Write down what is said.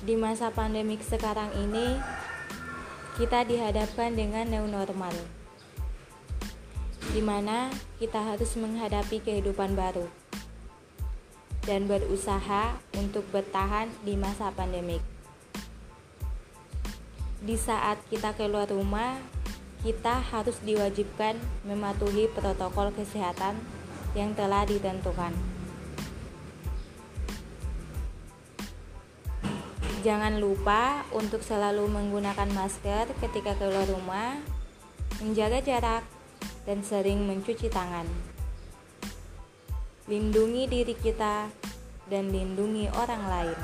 Di masa pandemik sekarang ini, kita dihadapkan dengan new normal, di mana kita harus menghadapi kehidupan baru dan berusaha untuk bertahan di masa pandemik. Di saat kita keluar rumah, kita harus diwajibkan mematuhi protokol kesehatan yang telah ditentukan. Jangan lupa untuk selalu menggunakan masker ketika keluar rumah, menjaga jarak, dan sering mencuci tangan. Lindungi diri kita dan lindungi orang lain.